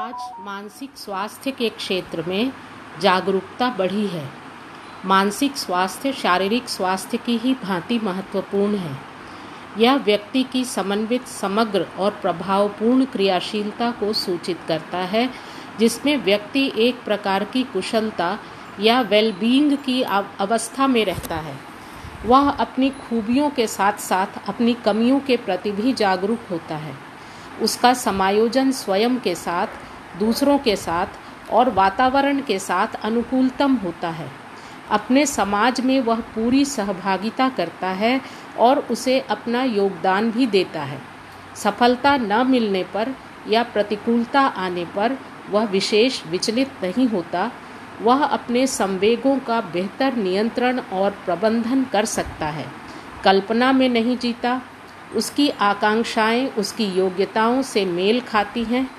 आज मानसिक स्वास्थ्य के क्षेत्र में जागरूकता बढ़ी है। मानसिक स्वास्थ्य शारीरिक स्वास्थ्य की ही भांति महत्वपूर्ण है। यह व्यक्ति की समन्वित, समग्र और प्रभावपूर्ण क्रियाशीलता को सूचित करता है, जिसमें व्यक्ति एक प्रकार की कुशलता या वेलबींग की अवस्था में रहता है। वह अपनी खूबियों के साथ साथ अपनी कमियों के प्रति भी जागरूक होता है। उसका समायोजन स्वयं के साथ दूसरों के साथ और वातावरण के साथ अनुकूलतम होता है। अपने समाज में वह पूरी सहभागिता करता है और उसे अपना योगदान भी देता है। सफलता न मिलने पर या प्रतिकूलता आने पर वह विशेष विचलित नहीं होता। वह अपने संवेगों का बेहतर नियंत्रण और प्रबंधन कर सकता है। कल्पना में नहीं जीता। उसकी आकांक्षाएँ, उसकी योग्यताओं से मेल खाती हैं।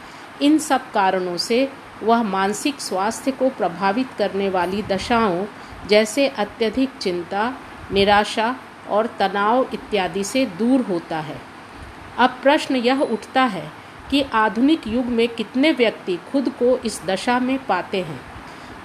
इन सब कारणों से वह मानसिक स्वास्थ्य को प्रभावित करने वाली दशाओं जैसे अत्यधिक चिंता, निराशा और तनाव इत्यादि से दूर होता है। अब प्रश्न यह उठता है कि आधुनिक युग में कितने व्यक्ति खुद को इस दशा में पाते हैं?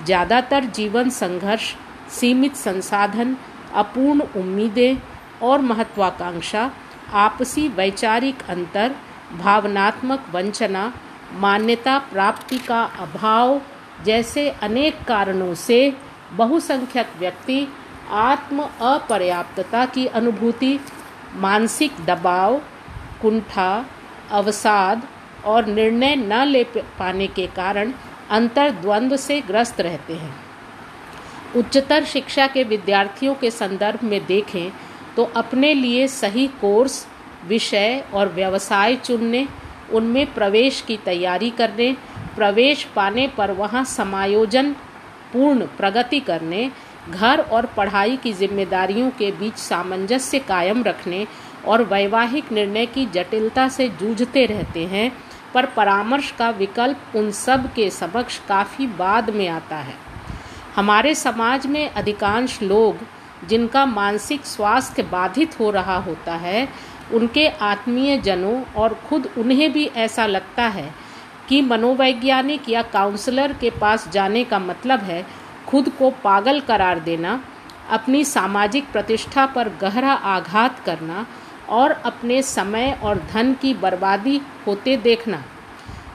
ज़्यादातर जीवन संघर्ष, सीमित संसाधन, अपूर्ण उम्मीदें और महत्वाकांक्षा, आपसी वैचारिक अंतर, भावनात्मक वंचना मान्यता प्राप्ति का अभाव जैसे अनेक कारणों से बहुसंख्यक व्यक्ति आत्म अपर्याप्तता की अनुभूति, मानसिक दबाव, कुंठा, अवसाद और निर्णय न ले पाने के कारण अंतर्द्वंद से ग्रस्त रहते हैं। उच्चतर शिक्षा के विद्यार्थियों के संदर्भ में देखें तो अपने लिए सही कोर्स, विषय और व्यवसाय चुनने उनमें प्रवेश की तैयारी करने, प्रवेश पाने पर वहाँ समायोजन, पूर्ण प्रगति करने, घर और पढ़ाई की जिम्मेदारियों के बीच सामंजस्य कायम रखने और वैवाहिक निर्णय की जटिलता से जूझते रहते हैं, पर परामर्श का विकल्प उन सब के समक्ष काफ़ी बाद में आता है। हमारे समाज में अधिकांश लोग, जिनका मानसिक स्वास्थ्य बाधित हो रहा होता है उनके आत्मीय जनों और खुद उन्हें भी ऐसा लगता है कि मनोवैज्ञानिक या काउंसलर के पास जाने का मतलब है खुद को पागल करार देना, अपनी सामाजिक प्रतिष्ठा पर गहरा आघात करना और अपने समय और धन की बर्बादी होते देखना।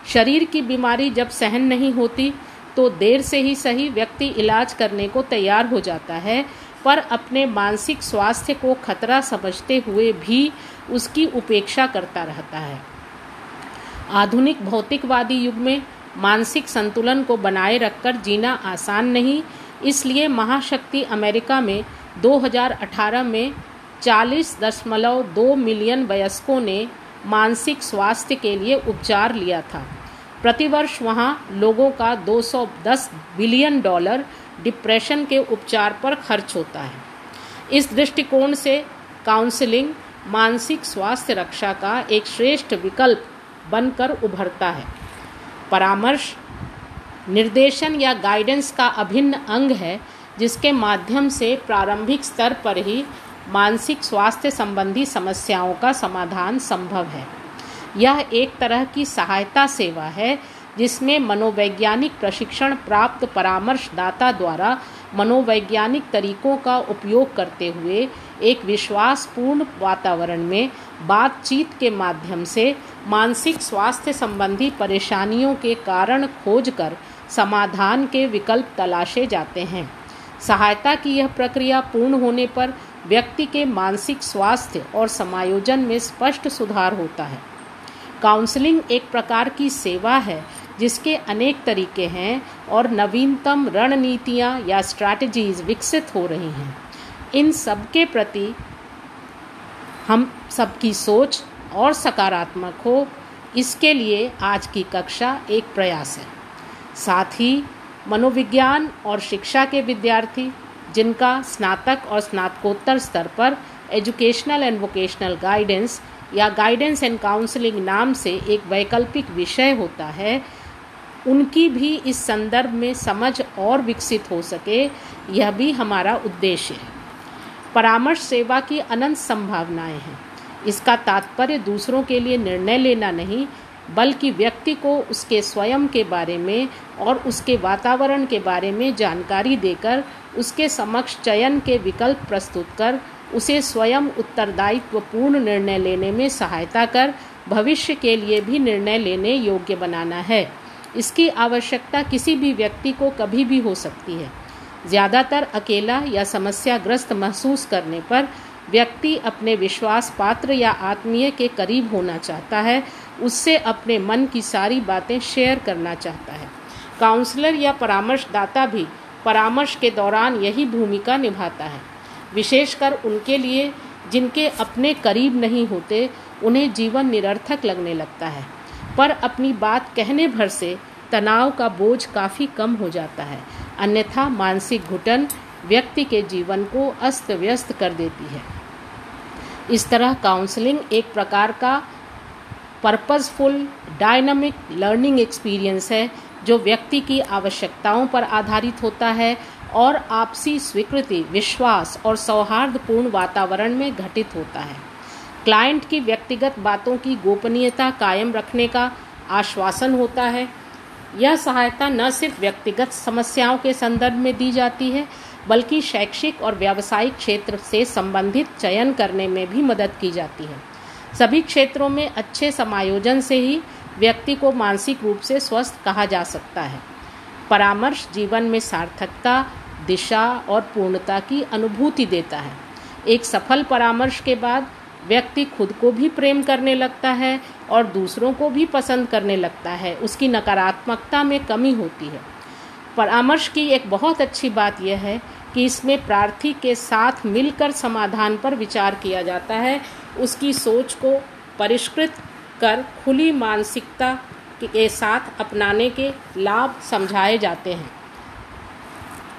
शरीर की बीमारी जब सहन नहीं होती तो देर से ही सही व्यक्ति इलाज करने को तैयार हो जाता है पर अपने मानसिक स्वास्थ्य को खतरा समझते हुए भी उसकी उपेक्षा करता रहता है। आधुनिक भौतिकवादी युग में मानसिक संतुलन को बनाए रखकर जीना आसान नहीं, इसलिए महाशक्ति अमेरिका में 2018 में चालीस दशमलव दो मिलियन वयस्कों ने मानसिक स्वास्थ्य के लिए उपचार लिया था। प्रतिवर्ष वहाँ लोगों का 210 बिलियन डॉलर डिप्रेशन के उपचार पर खर्च होता है। इस दृष्टिकोण से काउंसलिंग मानसिक स्वास्थ्य रक्षा का एक श्रेष्ठ विकल्प बनकर उभरता है। परामर्श, निर्देशन या गाइडेंस का अभिन्न अंग है, जिसके माध्यम से प्रारंभिक स्तर पर ही मानसिक स्वास्थ्य संबंधी समस्याओं का समाधान संभव है। यह एक तरह की सहायता सेवा है, जिसमें मनोवैज्ञानिक प्रशिक्षण प्राप्त परामर्शदाता द्वारा मनोवैज्ञानिक तरीकों का उपयोग करते हुए एक विश्वासपूर्ण वातावरण में बातचीत के माध्यम से मानसिक स्वास्थ्य संबंधी परेशानियों के कारण खोजकर समाधान के विकल्प तलाशे जाते हैं। सहायता की यह प्रक्रिया पूर्ण होने पर व्यक्ति के मानसिक स्वास्थ्य और समायोजन में स्पष्ट सुधार होता है। काउंसलिंग एक प्रकार की सेवा है, जिसके अनेक तरीके हैं और नवीनतम रणनीतियाँ या स्ट्रैटेजीज विकसित हो रही हैं। इन सब के प्रति हम सबकी सोच और सकारात्मक हो, इसके लिए आज की कक्षा एक प्रयास है। साथ ही मनोविज्ञान और शिक्षा के विद्यार्थी, जिनका स्नातक और स्नातकोत्तर स्तर पर एजुकेशनल एंड वोकेशनल गाइडेंस या गाइडेंस एंड काउंसलिंग नाम से एक वैकल्पिक विषय होता है, उनकी भी इस संदर्भ में समझ और विकसित हो सके, यह भी हमारा उद्देश्य है। परामर्श सेवा की अनंत संभावनाएँ हैं। इसका तात्पर्य दूसरों के लिए निर्णय लेना नहीं, बल्कि व्यक्ति को उसके स्वयं के बारे में और उसके वातावरण के बारे में जानकारी देकर, उसके समक्ष चयन के विकल्प प्रस्तुत कर उसे स्वयं उत्तरदायित्वपूर्ण निर्णय लेने में सहायता कर, भविष्य के लिए भी निर्णय लेने योग्य बनाना है। इसकी आवश्यकता किसी भी व्यक्ति को कभी भी हो सकती है। ज़्यादातर अकेला या समस्याग्रस्त महसूस करने पर व्यक्ति अपने विश्वास पात्र या आत्मीय के करीब होना चाहता है, उससे अपने मन की सारी बातें शेयर करना चाहता है। काउंसलर या परामर्शदाता भी परामर्श के दौरान यही भूमिका निभाता है। विशेषकर उनके लिए, जिनके अपने करीब नहीं होते, उन्हें जीवन निरर्थक लगने लगता है। पर अपनी बात कहने भर से तनाव का बोझ काफ़ी कम हो जाता है। अन्यथा मानसिक घुटन व्यक्ति के जीवन को अस्त व्यस्त कर देती है। इस तरह काउंसलिंग एक प्रकार का पर्पसफुल डायनामिक लर्निंग एक्सपीरियंस है, जो व्यक्ति की आवश्यकताओं पर आधारित होता है और आपसी स्वीकृति, विश्वास और सौहार्दपूर्ण वातावरण में घटित होता है। क्लाइंट की व्यक्तिगत बातों की गोपनीयता कायम रखने का आश्वासन होता है। यह सहायता न सिर्फ़ व्यक्तिगत समस्याओं के संदर्भ में दी जाती है, बल्कि शैक्षिक और व्यावसायिक क्षेत्र से संबंधित चयन करने में भी मदद की जाती है। सभी क्षेत्रों में अच्छे समायोजन से ही व्यक्ति को मानसिक रूप से स्वस्थ कहा जा सकता है। परामर्श जीवन में सार्थकता दिशा और पूर्णता की अनुभूति देता है। एक सफल परामर्श के बाद व्यक्ति खुद को भी प्रेम करने लगता है और दूसरों को भी पसंद करने लगता है। उसकी नकारात्मकता में कमी होती है। परामर्श की एक बहुत अच्छी बात यह है कि इसमें प्रार्थी के साथ मिलकर समाधान पर विचार किया जाता है। उसकी सोच को परिष्कृत कर खुली मानसिकता के साथ अपनाने के लाभ समझाए जाते हैं।